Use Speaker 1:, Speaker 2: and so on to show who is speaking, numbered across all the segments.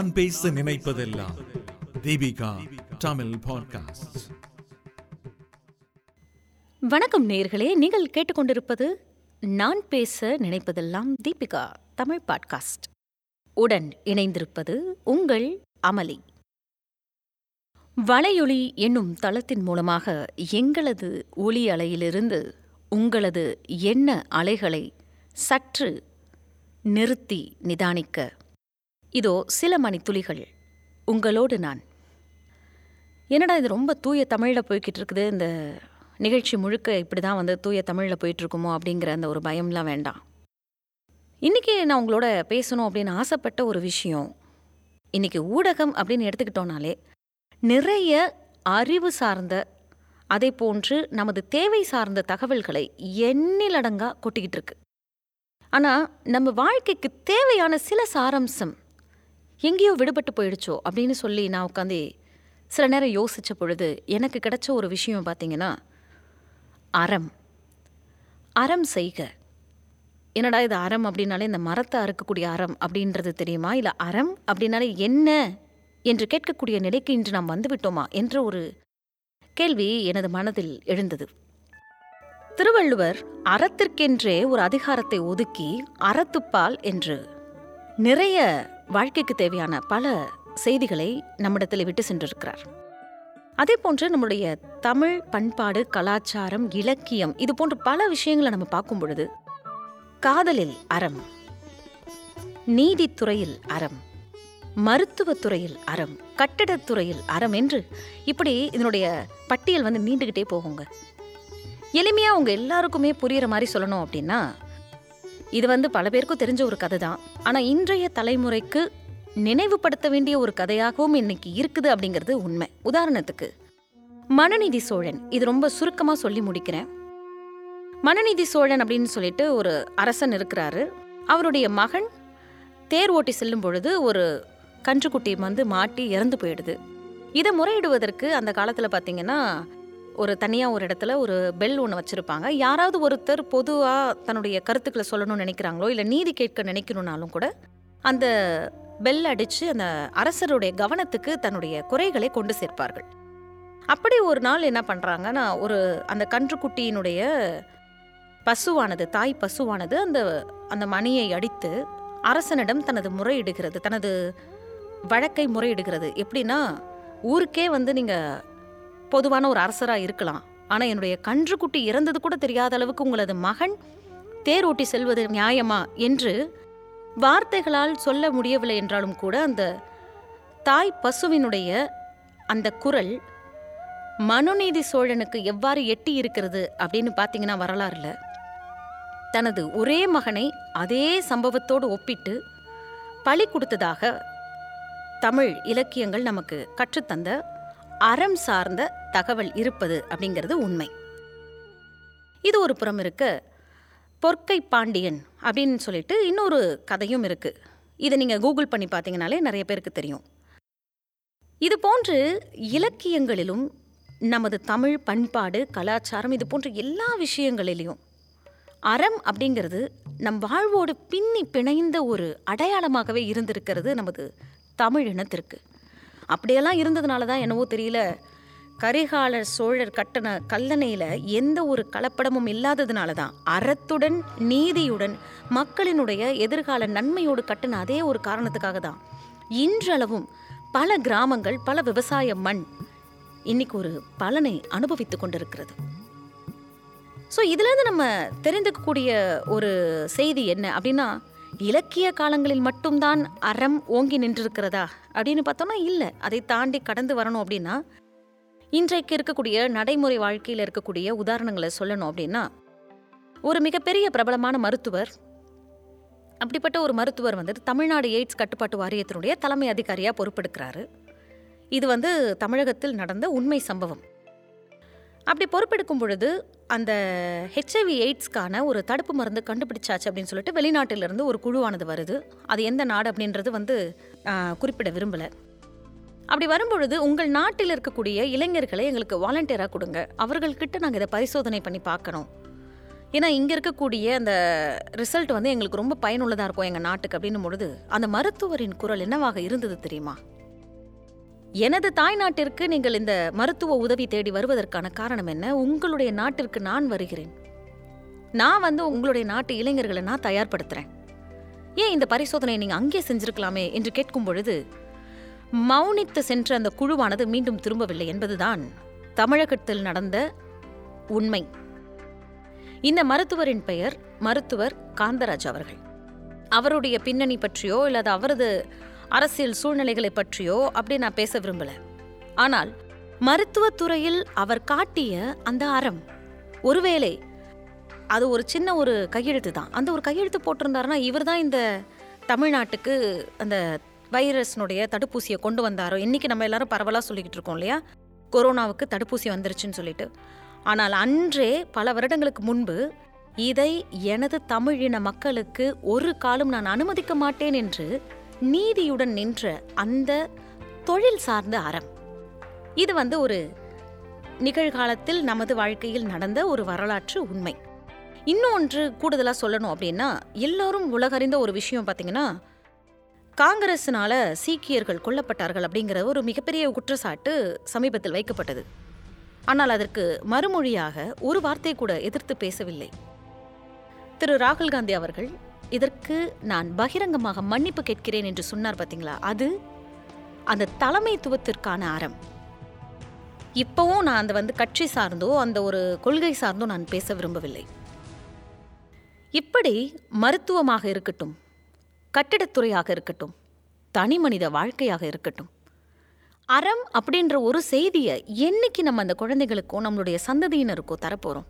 Speaker 1: நான் பேச நினைப்பதெல்லாம் தீபிகா தமிழ் பாட்காஸ்ட்
Speaker 2: வணக்கம் நேர்களே நீங்கள் கேட்டுக்கொண்டிருப்பது நான் பேச நினைப்பதெல்லாம் தீபிகா தமிழ் பாட்காஸ்ட் உடன் இணைந்திருப்பது உங்கள் அமளி வலையொலி என்னும் தளத்தின் மூலமாக எங்களது ஒளி அலையிலிருந்து உங்களது எண்ண அலைகளை சற்று நிறுத்தி நிதானிக்க இதோ சில மணித்துளிகள். உங்களோடு நான். என்னடா இது ரொம்ப தூய தமிழில் போய்கிட்டு இருக்குது இந்த நிகழ்ச்சி முழுக்க இப்படி தான் வந்து தூய தமிழில் போயிட்டுருக்குமோ அப்படிங்கிற அந்த ஒரு பயம்லாம் வேண்டாம். இன்றைக்கி நான் உங்களோட பேசணும் அப்படின்னு ஆசைப்பட்ட ஒரு விஷயம். இன்றைக்கி ஊடகம் அப்படின்னு எடுத்துக்கிட்டோனாலே நிறைய அறிவு சார்ந்த அதை போன்று நமது தேவை சார்ந்த தகவல்களை எண்ணிலடங்கா கொட்டிக்கிட்டு இருக்கு ஆனால் நம்ம வாழ்க்கைக்கு தேவையான சில சாரம்சம் எங்கேயோ விடுபட்டு போயிடுச்சோ அப்படின்னு சொல்லி நான் உட்காந்து சில நேரம் யோசித்த பொழுது எனக்கு கிடைச்ச ஒரு விஷயம் பார்த்தீங்கன்னா அறம். அறம் செய்க. என்னடா இது அறம் அப்படின்னாலே இந்த மரத்தை அறுக்கக்கூடிய அறம் அப்படின்றது தெரியுமா? இல்லை அறம் அப்படின்னாலே என்ன என்று கேட்கக்கூடிய நிலைக்கு இன்று நாம் வந்துவிட்டோமா என்ற ஒரு கேள்வி எனது மனதில் எழுந்தது. திருவள்ளுவர் அறத்திற்கென்றே ஒரு அதிகாரத்தை ஒதுக்கி அறத்துப்பால் என்று நிறைய வாழ்க்கைக்கு தேவையான பல செய்திகளை நம்மிடத்தில் விட்டு சென்றிருக்கிறார். அதே போன்று நம்முடைய தமிழ் பண்பாடு கலாச்சாரம் இலக்கியம் இது போன்ற பல விஷயங்களை நம்ம பார்க்கும் பொழுது காதலில் அறம் நீதித்துறையில் அறம் மருத்துவத்துறையில் அறம் கட்டிடத்துறையில் அறம் என்று இப்படி இதனுடைய பட்டியல் வந்து நீண்டுகிட்டே போகுங்க. எளிமையாக அவங்க எல்லாருக்குமே புரிகிற மாதிரி சொல்லணும் அப்படின்னா இது வந்து பல பேருக்கும் தெரிஞ்ச ஒரு கதை தான் ஆனால் இன்றைய தலைமுறைக்கு நினைவுபடுத்த வேண்டிய ஒரு கதையாகவும் இன்னைக்கு இருக்குது அப்படிங்கிறது உண்மை. உதாரணத்துக்கு மனுநீதி சோழன். இது ரொம்ப சுருக்கமாக சொல்லி முடிக்கிறேன். மனுநீதி சோழன் அப்படின்னு சொல்லிட்டு ஒரு அரசன் இருக்கிறாரு. அவருடைய மகன் தேர் ஓட்டி செல்லும் பொழுது ஒரு கன்றுக்குட்டி வந்து மாட்டி இறந்து போயிடுது. இதை முறையிடுவதற்கு அந்த காலத்தில் பார்த்தீங்கன்னா ஒரு தனியாக ஒரு இடத்துல ஒரு பெல் ஒன்று வச்சுருப்பாங்க. யாராவது ஒருத்தர் பொதுவாக தன்னுடைய கருத்துக்களை சொல்லணும்னு நினைக்கிறாங்களோ இல்லை நீதி கேட்க நினைக்கணும்னாலும் கூட அந்த பெல் அடித்து அந்த அரசருடைய கவனத்துக்கு தன்னுடைய குறைகளை கொண்டு சேர்ப்பார்கள். அப்படி ஒரு நாள் என்ன பண்ணுறாங்கன்னா ஒரு அந்த கன்றுக்குட்டியினுடைய பசுவானது தாய் பசுவானது அந்த அந்த மணியை அடித்து அரசனிடம் தனது முறையிடுகிறது தனது வழக்கை முறையிடுகிறது. எப்படின்னா ஊருக்கே வந்து நீங்கள் பொதுவான ஒரு அரசராக இருக்கலாம். ஆனால் என்னுடைய கன்றுக்குட்டி இறந்தது கூட தெரியாத அளவுக்கு உங்களது மகன் தேர் செல்வது நியாயமா என்று வார்த்தைகளால் சொல்ல முடியவில்லை என்றாலும் கூட அந்த தாய் பசுவினுடைய அந்த குரல் மனுநீதி சோழனுக்கு எவ்வாறு எட்டி இருக்கிறது அப்படின்னு பார்த்தீங்கன்னா வரலாறுல. தனது ஒரே மகனை அதே சம்பவத்தோடு ஒப்பிட்டு பழி கொடுத்ததாக தமிழ் இலக்கியங்கள் நமக்கு கற்றுத்தந்த அறம் சார்ந்த தகவல் இருப்பது அப்படிங்கிறது உண்மை. இது ஒரு புறம் இருக்க. பொற்கை பாண்டியன் அப்படின்னு சொல்லிட்டு இன்னொரு கதையும் இருக்குது இதை நீங்கள் கூகுள் பண்ணி பார்த்தீங்கனாலே நிறைய பேருக்கு தெரியும். இது போன்று இலக்கியங்களிலும் நமது தமிழ் பண்பாடு கலாச்சாரம் இது போன்ற எல்லா விஷயங்களிலையும் அறம் அப்படிங்கிறது நம் வாழ்வோடு பின்னி பிணைந்த ஒரு அடையாளமாகவே இருந்திருக்கிறது நமது தமிழ் இனத்திற்கு அப்படியெல்லாம் இருந்ததுனால தான் என்னவோ தெரியல. கரிகால சோழர் கட்டண கல்லணையில் எந்த ஒரு கலப்படமும் இல்லாததுனால தான் அறத்துடன் நீதியுடன் மக்களினுடைய எதிர்கால நன்மையோடு கட்டின அதே ஒரு காரணத்துக்காக தான். இன்றளவும் பல கிராமங்கள் பல விவசாய மண் இன்னைக்கு ஒரு பலனை அனுபவித்து கொண்டிருக்கிறது. ஸோ இதுலேருந்து நம்ம தெரிந்துக்கக்கூடிய ஒரு செய்தி என்ன அப்படின்னா இலக்கிய காலங்களில் மட்டும்தான் அறம் ஓங்கி நின்றிருக்கிறதா அப்படின்னு பார்த்தோம்னா இல்லை. அதை தாண்டி கடந்து வரணும் அப்படின்னா இன்றைக்கு இருக்கக்கூடிய நடைமுறை வாழ்க்கையில் இருக்கக்கூடிய உதாரணங்களை சொல்லணும் அப்படின்னா ஒரு மிகப்பெரிய பிரபலமான மருத்துவர் அப்படிப்பட்ட ஒரு மருத்துவர் வந்துட்டு தமிழ்நாடு எய்ட்ஸ் கட்டுப்பாட்டு வாரியத்தினுடைய தலைமை அதிகாரியாக பொறுப்பெடுக்கிறாரு. இது வந்து தமிழகத்தில் நடந்த உண்மை சம்பவம். அப்படி பொறுப்பெடுக்கும் பொழுது அந்த ஹெச்ஐவி எய்ட்ஸ்க்கான ஒரு தடுப்பு மருந்து கண்டுபிடிச்சாச்சு அப்படின்னு சொல்லிட்டு வெளிநாட்டிலிருந்து ஒரு குழுவானது வருது. அது எந்த நாடு அப்படின்றது வந்து குறிப்பிட விரும்பலை. அப்படி வரும்பொழுது உங்கள் நாட்டில் இருக்கக்கூடிய இளைஞர்களை எங்களுக்கு வாலண்டியராக கொடுங்க. அவர்கள்கிட்ட நாங்கள் இதை பரிசோதனை பண்ணி பார்க்கணும். ஏன்னா இங்கே இருக்கக்கூடிய அந்த ரிசல்ட் வந்து எங்களுக்கு ரொம்ப பயனுள்ளதாக இருக்கும் எங்கள் நாட்டுக்கு அப்படின்னும் பொழுது அந்த மருத்துவரின் குரல் என்னவாக இருந்தது தெரியுமா? எனது தாய் நாட்டிற்கு நீங்கள் இந்த மருத்துவ உதவி தேடி வருவதற்கான காரணம் என்ன? உங்களுடைய நாட்டிற்கு நான் வருகிறேன். நான் வந்து உங்களுடைய நாட்டு இளைஞர்களை நான் தயார்படுத்துறேன். ஏன் இந்த பரிசோதனையை நீங்கள் அங்கே செஞ்சிருக்கலாமே? என்று கேட்கும் பொழுது மௌனித்து சென்ற அந்த குழுவானது மீண்டும் திரும்பவில்லை என்பதுதான் தமிழகத்தில் நடந்த உண்மை. இந்த மருத்துவரின் பெயர் மருத்துவர் காந்தராஜ் அவர்கள். அவருடைய பின்னணி பற்றியோ இல்லது அவரது அரசியல் சூழ்நிலைகளை பற்றியோ அப்படி நான் பேச விரும்பல. ஆனால் மருத்துவத்துறையில் அவர் காட்டிய அந்த அறம் ஒருவேளை அது ஒரு சின்ன ஒரு கையெழுத்து தான். அந்த ஒரு கையெழுத்து போட்டிருந்தாருன்னா இவர் தான் இந்த தமிழ்நாட்டுக்கு அந்த வைரஸ்னுடைய தடுப்பூசியை கொண்டு வந்தாரோ? இன்னைக்கு நம்ம எல்லாரும் பரவலாக சொல்லிக்கிட்டு இருக்கோம் இல்லையா? கொரோனாவுக்கு தடுப்பூசி வந்துருச்சுன்னு சொல்லிட்டு. ஆனால் அன்றே பல வருடங்களுக்கு முன்பு இதை எனது தமிழின மக்களுக்கு ஒரு காலம் நான் அனுமதிக்க மாட்டேன் என்று நீதியுடன் நின்ற அந்த தொழில் சார்ந்த அறம். இது வந்து ஒரு நிகழ்காலத்தில் நமது வாழ்க்கையில் நடந்த ஒரு வரலாற்று உண்மை. இன்னொன்று கூடுதலாக சொல்லணும் அப்படின்னா எல்லோரும் உலகறிந்த ஒரு விஷயம் பார்த்தீங்கன்னா காங்கிரஸினால் சீக்கியர்கள் கொல்லப்பட்டார்கள் அப்படிங்கிற ஒரு மிகப்பெரிய குற்றச்சாட்டு சமீபத்தில் வைக்கப்பட்டது. ஆனால் அதற்கு மறுமொழியாக ஒரு வார்த்தை கூட எதிர்த்து பேசவில்லை. திரு. ராகுல் காந்தி அவர்கள் இதற்கு நான் பகிரங்கமாக மன்னிப்பு கேட்கிறேன் என்று சொன்னார் பார்த்தீங்களா அது அந்த தலைமைத்துவத்திற்கான அறம். இப்போவும் நான் அந்த வந்து கட்சி சார்ந்தோ அந்த ஒரு கொள்கை சார்ந்தோ நான் பேச விரும்பவில்லை. இப்படி மருத்துவமாக இருக்கட்டும் கட்டிடத்துறையாக இருக்கட்டும் தனி மனித வாழ்க்கையாக இருக்கட்டும் அறம் அப்படின்ற ஒரு செய்தியை என்னைக்கு நம்ம அந்த குழந்தைகளுக்கோ நம்மளுடைய சந்ததியினருக்கோ தரப்போகிறோம்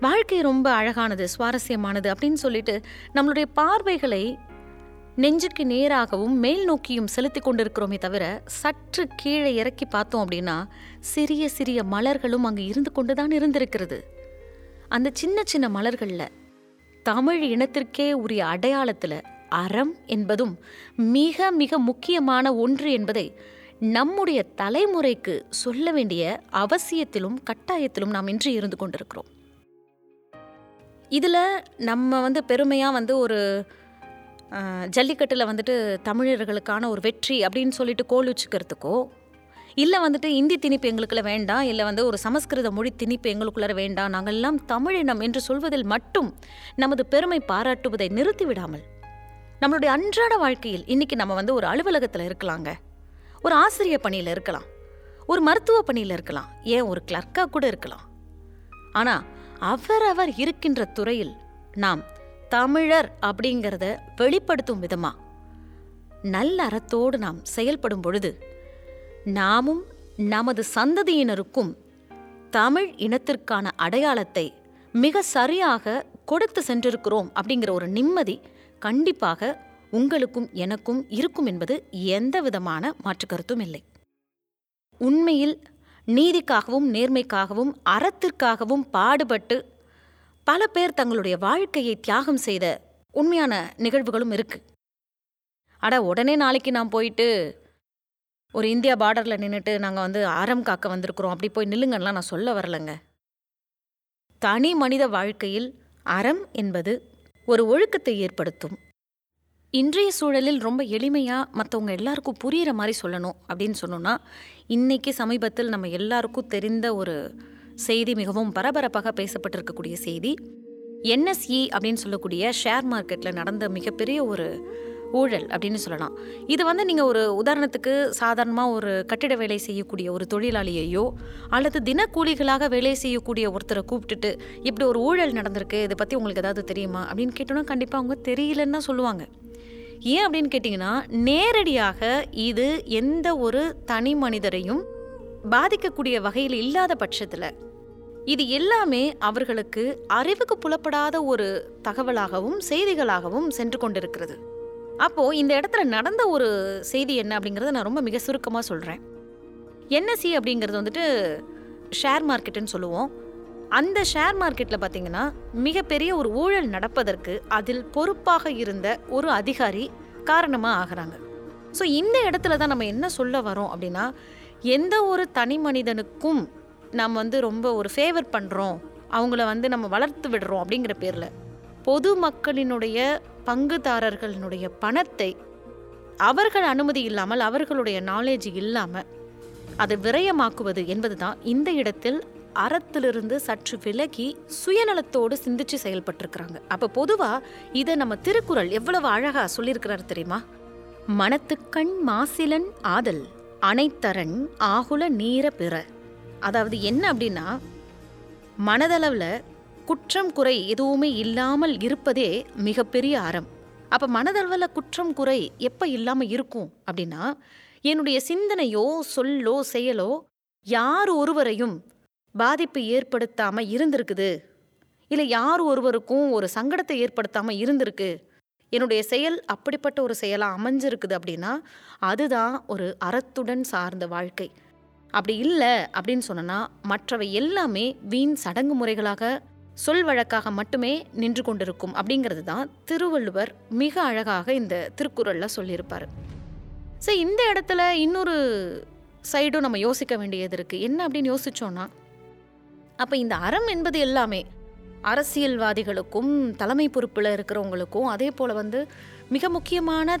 Speaker 2: வாழ்க்கை ரொம்ப அழகானது சுவாரஸ்யமானது அப்படின்னு சொல்லிட்டு நம்மளுடைய பார்வைகளை நெஞ்சுக்கு நேராகவும் மேல் நோக்கியும் செலுத்தி கொண்டிருக்கிறோமே தவிர சற்று கீழே இறக்கி பார்த்தோம் அப்படின்னா சிறிய சிறிய மலர்களும் அங்கு இருந்து கொண்டு தான் இருந்திருக்கிறது. அந்த சின்ன சின்ன மலர்களில் தமிழ் இனத்திற்கே உரிய அடையாளத்தில் அறம் என்பதும் மிக மிக முக்கியமான ஒன்று என்பதை நம்முடைய தலைமுறைக்கு சொல்ல வேண்டிய அவசியத்திலும் கட்டாயத்திலும் நாம் இன்று இருந்து கொண்டிருக்கிறோம். இதில் நம்ம வந்து பெருமையாக வந்து ஒரு ஜல்லிக்கட்டில் வந்துட்டு தமிழர்களுக்கான ஒரு வெற்றி அப்படின்னு சொல்லிட்டு கோல் வச்சுக்கிறதுக்கோ இல்லை வந்துட்டு இந்தி திணிப்பு எங்களுக்குள்ள வேண்டாம் இல்லை வந்து ஒரு சமஸ்கிருத மொழி திணிப்பு எங்களுக்குள்ள வேண்டாம் நாங்கள் எல்லாம் தமிழினம் என்று சொல்வதில் மட்டும் நமது பெருமை பாராட்டுவதை நிறுத்தி விடாமல் நம்மளுடைய அன்றாட வாழ்க்கையில் இன்றைக்கி நம்ம வந்து ஒரு அலுவலகத்தில் இருக்கலாங்க. ஒரு ஆசிரியர் பணியில் இருக்கலாம். ஒரு மருத்துவ பணியில் இருக்கலாம். ஏன் ஒரு கிளர்க்காக கூட இருக்கலாம். ஆனால் அவரவர் இருக்கின்ற துறையில் நாம் தமிழர் அப்படிங்கிறத வெளிப்படுத்தும் விதமா? நல்ல அறத்தோடு நாம் செயல்படும் பொழுது நாமும் நமது சந்ததியினருக்கும் தமிழ் இனத்திற்கான அடையாளத்தை மிக சரியாக கொடுத்து சென்றிருக்கிறோம் அப்படிங்கிற ஒரு நிம்மதி கண்டிப்பாக உங்களுக்கும் எனக்கும் இருக்கும் என்பது எந்த விதமான மாற்று கருத்தும் இல்லை. உண்மையில் நீதிக்காகவும் நேர்மைக்காகவும் அறத்திற்காகவும் பாடுபட்டு பல பேர் தங்களுடைய வாழ்க்கையை தியாகம் செய்த உண்மையான நிகழ்வுகளும் இருக்கு. அட உடனே நாளைக்கு நான் போயிட்டு ஒரு இந்தியா பார்டரில் நின்றுட்டு நாங்கள் வந்து அறம் காக்க வந்திருக்கிறோம். அப்படி போய் நில்லுங்கலாம் நான் சொல்ல வரலங்க. தனி மனித வாழ்க்கையில் அறம் என்பது ஒரு ஒழுக்கத்தை ஏற்படுத்தும். இன்றைய சூழலில் ரொம்ப எளிமையாக மற்றவங்க எல்லாருக்கும் புரிகிற மாதிரி சொல்லணும் அப்படின்னு சொன்னோன்னா இன்னைக்கு சமீபத்தில் நம்ம எல்லாருக்கும் தெரிந்த ஒரு செய்தி மிகவும் பரபரப்பாக பேசப்பட்டிருக்கக்கூடிய செய்தி. என்எஸ்இ அப்படின்னு சொல்லக்கூடிய ஷேர் மார்க்கெட்டில் நடந்த மிகப்பெரிய ஒரு ஊழல் அப்படின்னு சொல்லலாம். இது வந்து நீங்கள் ஒரு உதாரணத்துக்கு சாதாரணமாக ஒரு கட்டிட வேலை செய்யக்கூடிய ஒரு தொழிலாளியையோ அல்லது தினக்கூலிகளாக வேலை செய்யக்கூடிய ஒருத்தரை கூப்பிட்டுட்டு இப்படி ஒரு ஊழல் நடந்திருக்கு இதை பற்றி உங்களுக்கு ஏதாவது தெரியுமா அப்படின்னு கேட்டோன்னா கண்டிப்பாக அவங்க தெரியலன்னு தான் சொல்லுவாங்க. ஏன் அப்படின்னு கேட்டிங்கன்னா நேரடியாக இது எந்த ஒரு தனி மனிதரையும் பாதிக்கக்கூடிய வகையில் இல்லாத பட்சத்தில் இது எல்லாமே அவர்களுக்கு அறிவுக்கு புலப்படாத ஒரு தகவலாகவும் செய்திகளாகவும் சென்று கொண்டிருக்கிறது. அப்போது இந்த இடத்துல நடந்த ஒரு செய்தி என்ன அப்படிங்கிறத நான் ரொம்ப மிக சுருக்கமாக சொல்கிறேன் என்எஸ்சி அப்படிங்கிறது வந்துட்டு ஷேர் மார்க்கெட்டுன்னு சொல்லுவோம். அந்த ஷேர் மார்க்கெட்டில் பார்த்தீங்கன்னா மிகப்பெரிய ஒரு ஊழல் நடப்பதற்கு அதில் பொறுப்பாக இருந்த ஒரு அதிகாரி காரணமாக ஆகிறாங்க. ஸோ இந்த இடத்துல தான் நம்ம என்ன சொல்ல வரோம் அப்படின்னா எந்த ஒரு தனி மனிதனுக்கும் நாம் வந்து ரொம்ப ஒரு ஃபேவர் பண்ணுறோம் அவங்கள வந்து நம்ம வளர்த்து விடுறோம் அப்படிங்கிற பேரில் பொது மக்களினுடைய பங்குதாரர்களினுடைய பணத்தை அவர்கள் அனுமதி இல்லாமல் அவர்களுடைய நாலேஜ் இல்லாமல் அதை விரயமாக்குவது என்பது தான் இந்த இடத்தில் அறத்திலிருந்து சற்று விலகி சுயநலத்தோடு சிந்திச்சு செயல்பட்டிருக்கிறாங்க. அப்போ பொதுவாக இதை நம்ம திருக்குறள் எவ்வளவு அழகா சொல்லியிருக்கிறார் தெரியுமா? மனத்துக்கண் மாசிலன் ஆதல் அனைத்தரன் ஆகுல நீர பிற. அதாவது என்ன அப்படின்னா மனதளவில் குற்றம் குறை எதுவுமே இல்லாமல் இருப்பதே மிகப்பெரிய அறம். அப்போ மனதளவில் குற்றம் குறை எப்போ இல்லாமல் இருக்கும் அப்படின்னா என்னுடைய சிந்தனையோ சொல்லோ செயலோ யார் ஒருவரையும் பாதிப்பு ஏற்படுத்தாமல் இருந்திருக்குது. இல்லை யார் ஒருவருக்கும் ஒரு சங்கடத்தை ஏற்படுத்தாமல் இருந்திருக்கு. என்னுடைய செயல் அப்படிப்பட்ட ஒரு செயலாக அமைஞ்சிருக்குது அப்படின்னா அதுதான் ஒரு அறத்துடன் சார்ந்த வாழ்க்கை. அப்படி இல்லை அப்படின்னு சொன்னனா மற்றவை எல்லாமே வீண் சடங்கு முறைகளாக சொல் வழக்காக மட்டுமே நின்று கொண்டிருக்கும் அப்படிங்கிறது தான் திருவள்ளுவர் மிக அழகாக இந்த திருக்குறளில் சொல்லியிருப்பார். ஸோ இந்த இடத்துல இன்னொரு சைடும் நம்ம யோசிக்க வேண்டியது இருக்குது என்ன அப்படின்னு யோசிச்சோன்னா அப்போ இந்த அறம் என்பது எல்லாமே அரசியல்வாதிகளுக்கும் தலைமை பொறுப்பில் இருக்கிறவங்களுக்கும் அதே போல் வந்து மிக முக்கியமான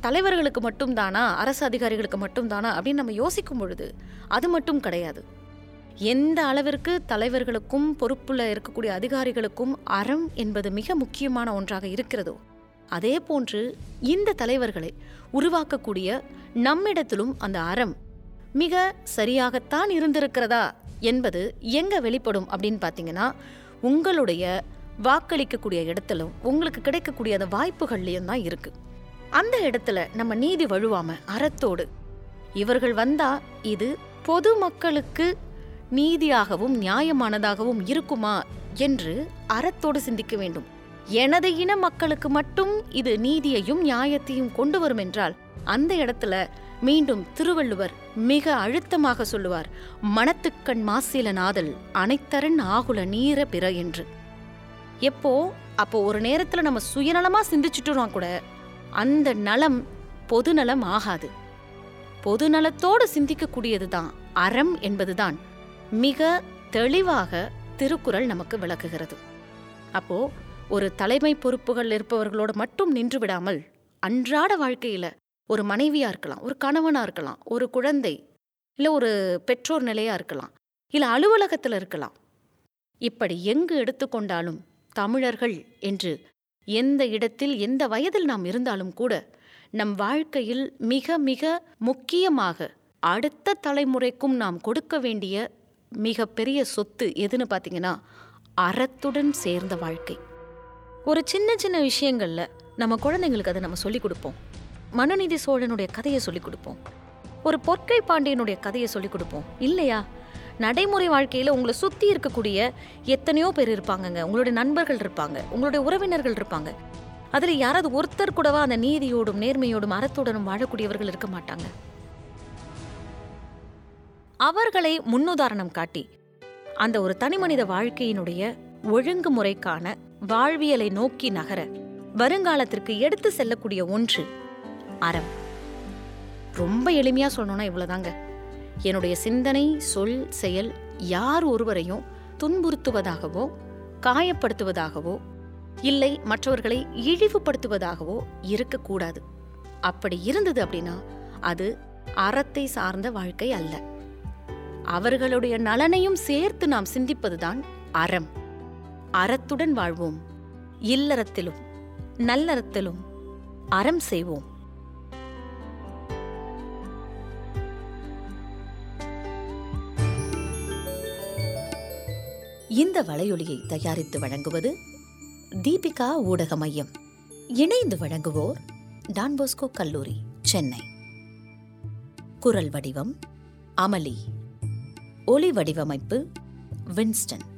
Speaker 2: தலைவர்களுக்கு மட்டும்தானா அரசு அதிகாரிகளுக்கு மட்டும்தானா அப்படின்னு நம்ம யோசிக்கும் பொழுது அது மட்டும் கிடையாது. எந்த அளவிற்கு தலைவர்களுக்கும் பொறுப்புல இருக்கக்கூடிய அதிகாரிகளுக்கும் அறம் என்பது மிக முக்கியமான ஒன்றாக இருக்கிறதோ அதே போன்று இந்த தலைவர்களை உருவாக்கக்கூடிய நம்மிடத்திலும் அந்த அறம் மிக சரியாகத்தான் இருந்திருக்கிறதா என்பது எங்கே வெளிப்படும் அப்படின்னு பார்த்தீங்கன்னா உங்களுடைய வாக்களிக்கக்கூடிய இடத்திலும் உங்களுக்கு கிடைக்கக்கூடிய அந்த வாய்ப்புகள்லையும் தான் இருக்குது அந்த இடத்துல நம்ம நீதி வழுவாமல் அறத்தோடு இவர்கள் வந்தால் இது பொது மக்களுக்கு நீதியாகவும் நியாயமானதாகவும் இருக்குமா என்று அறத்தோடு சிந்திக்க வேண்டும். எனது இன மக்களுக்கு மட்டும் இது நீதியையும் நியாயத்தையும் கொண்டு வரும் என்றால் அந்த இடத்துல மீண்டும் திருவள்ளுவர் மிக அழுத்தமாக சொல்லுவார் மனத்துக்கண் மாசில நாதல் அனைத்தரன் ஆகுல நீர பிற என்று. எப்போ? அப்போ ஒரு நேரத்துல நம்ம சுயநலமா சிந்திச்சுட்டோம்னா கூட. அந்த நலம் பொதுநலம் ஆகாது. பொதுநலத்தோடு சிந்திக்கக்கூடியதுதான் அறம் என்பதுதான் மிக தெளிவாக திருக்குறள் நமக்கு விளக்குகிறது. அப்போ ஒரு தலைமை பொறுப்புகள் இருப்பவர்களோடு மட்டும் நின்று விடாமல் அன்றாட வாழ்க்கையில ஒரு மனைவியாக இருக்கலாம் ஒரு கணவனா இருக்கலாம் ஒரு குழந்தை இல்லை ஒரு பெற்றோர் நிலையா இருக்கலாம் இல்லை அலுவலகத்துல இருக்கலாம். இப்படி எங்கு எடுத்துக்கொண்டாலும் தமிழர்கள் என்று எந்த இடத்தில் எந்த வயதில் நாம் இருந்தாலும் கூட நம் வாழ்க்கையில் மிக மிக முக்கியமாக அடுத்த தலைமுறைக்கும் நாம் கொடுக்க வேண்டிய மிகப்பெரிய சொத்து எதுன்னு பார்த்தீங்கன்னா அறத்துடன் சேர்ந்த வாழ்க்கை. ஒரு சின்ன சின்ன விஷயங்களில் நம்ம குழந்தைங்களுக்கு அதை நம்ம சொல்லிக் கொடுப்போம். மனுநீதி சோழனுடைய கதையை சொல்லிக் கொடுப்போம். ஒரு பொற்கை பாண்டியனுடைய கதையை சொல்லிக் கொடுப்போம். இல்லையா? நடைமுறை வாழ்க்கையில் உங்களை சுற்றி இருக்கக்கூடிய எத்தனையோ பேர் இருப்பாங்கங்க. உங்களுடைய நண்பர்கள் இருப்பாங்க. உங்களுடைய உறவினர்கள் இருப்பாங்க. அதில் யாராவது ஒருத்தர் கூடவா அந்த நீதியோடும் நேர்மையோடும் அறத்துடனும் வாழக்கூடியவர்கள் இருக்க மாட்டாங்க. அவர்களை முன்னுதாரணம் காட்டி அந்த ஒரு தனிமனித வாழ்க்கையினுடைய ஒழுங்குமுறைக்கான வாழ்வியலை நோக்கி நகர வருங்காலத்திற்கு எடுத்து செல்லக்கூடிய ஒன்று அறம். ரொம்ப எளிமையா சொல்லணும்னா இவ்வளவுதாங்க. என்னுடைய சிந்தனை சொல் செயல் யார் ஒருவரையும் துன்புறுத்துவதாகவோ காயப்படுத்துவதாகவோ இல்லை மற்றவர்களை இழிவுபடுத்துவதாகவோ இருக்கக்கூடாது. அப்படி இருந்தது அப்படின்னா அது அறத்தை சார்ந்த வாழ்க்கை அல்ல. அவர்களுடைய நலனையும் சேர்த்து நாம் சிந்திப்பதுதான் அறம். அறத்துடன் வாழ்வோம். இல்லறத்திலும் நல்லறத்திலும் அறம் செய்வோம். இந்த வலையொலியை தயாரித்து வழங்குவது தீபிகா ஊடக மையம். இணைந்து வழங்குவோர் டான்போஸ்கோ கல்லூரி சென்னை. குரல் வடிவம் அமளி. ஒலி வடிவமைப்பு வின்ஸ்டன்.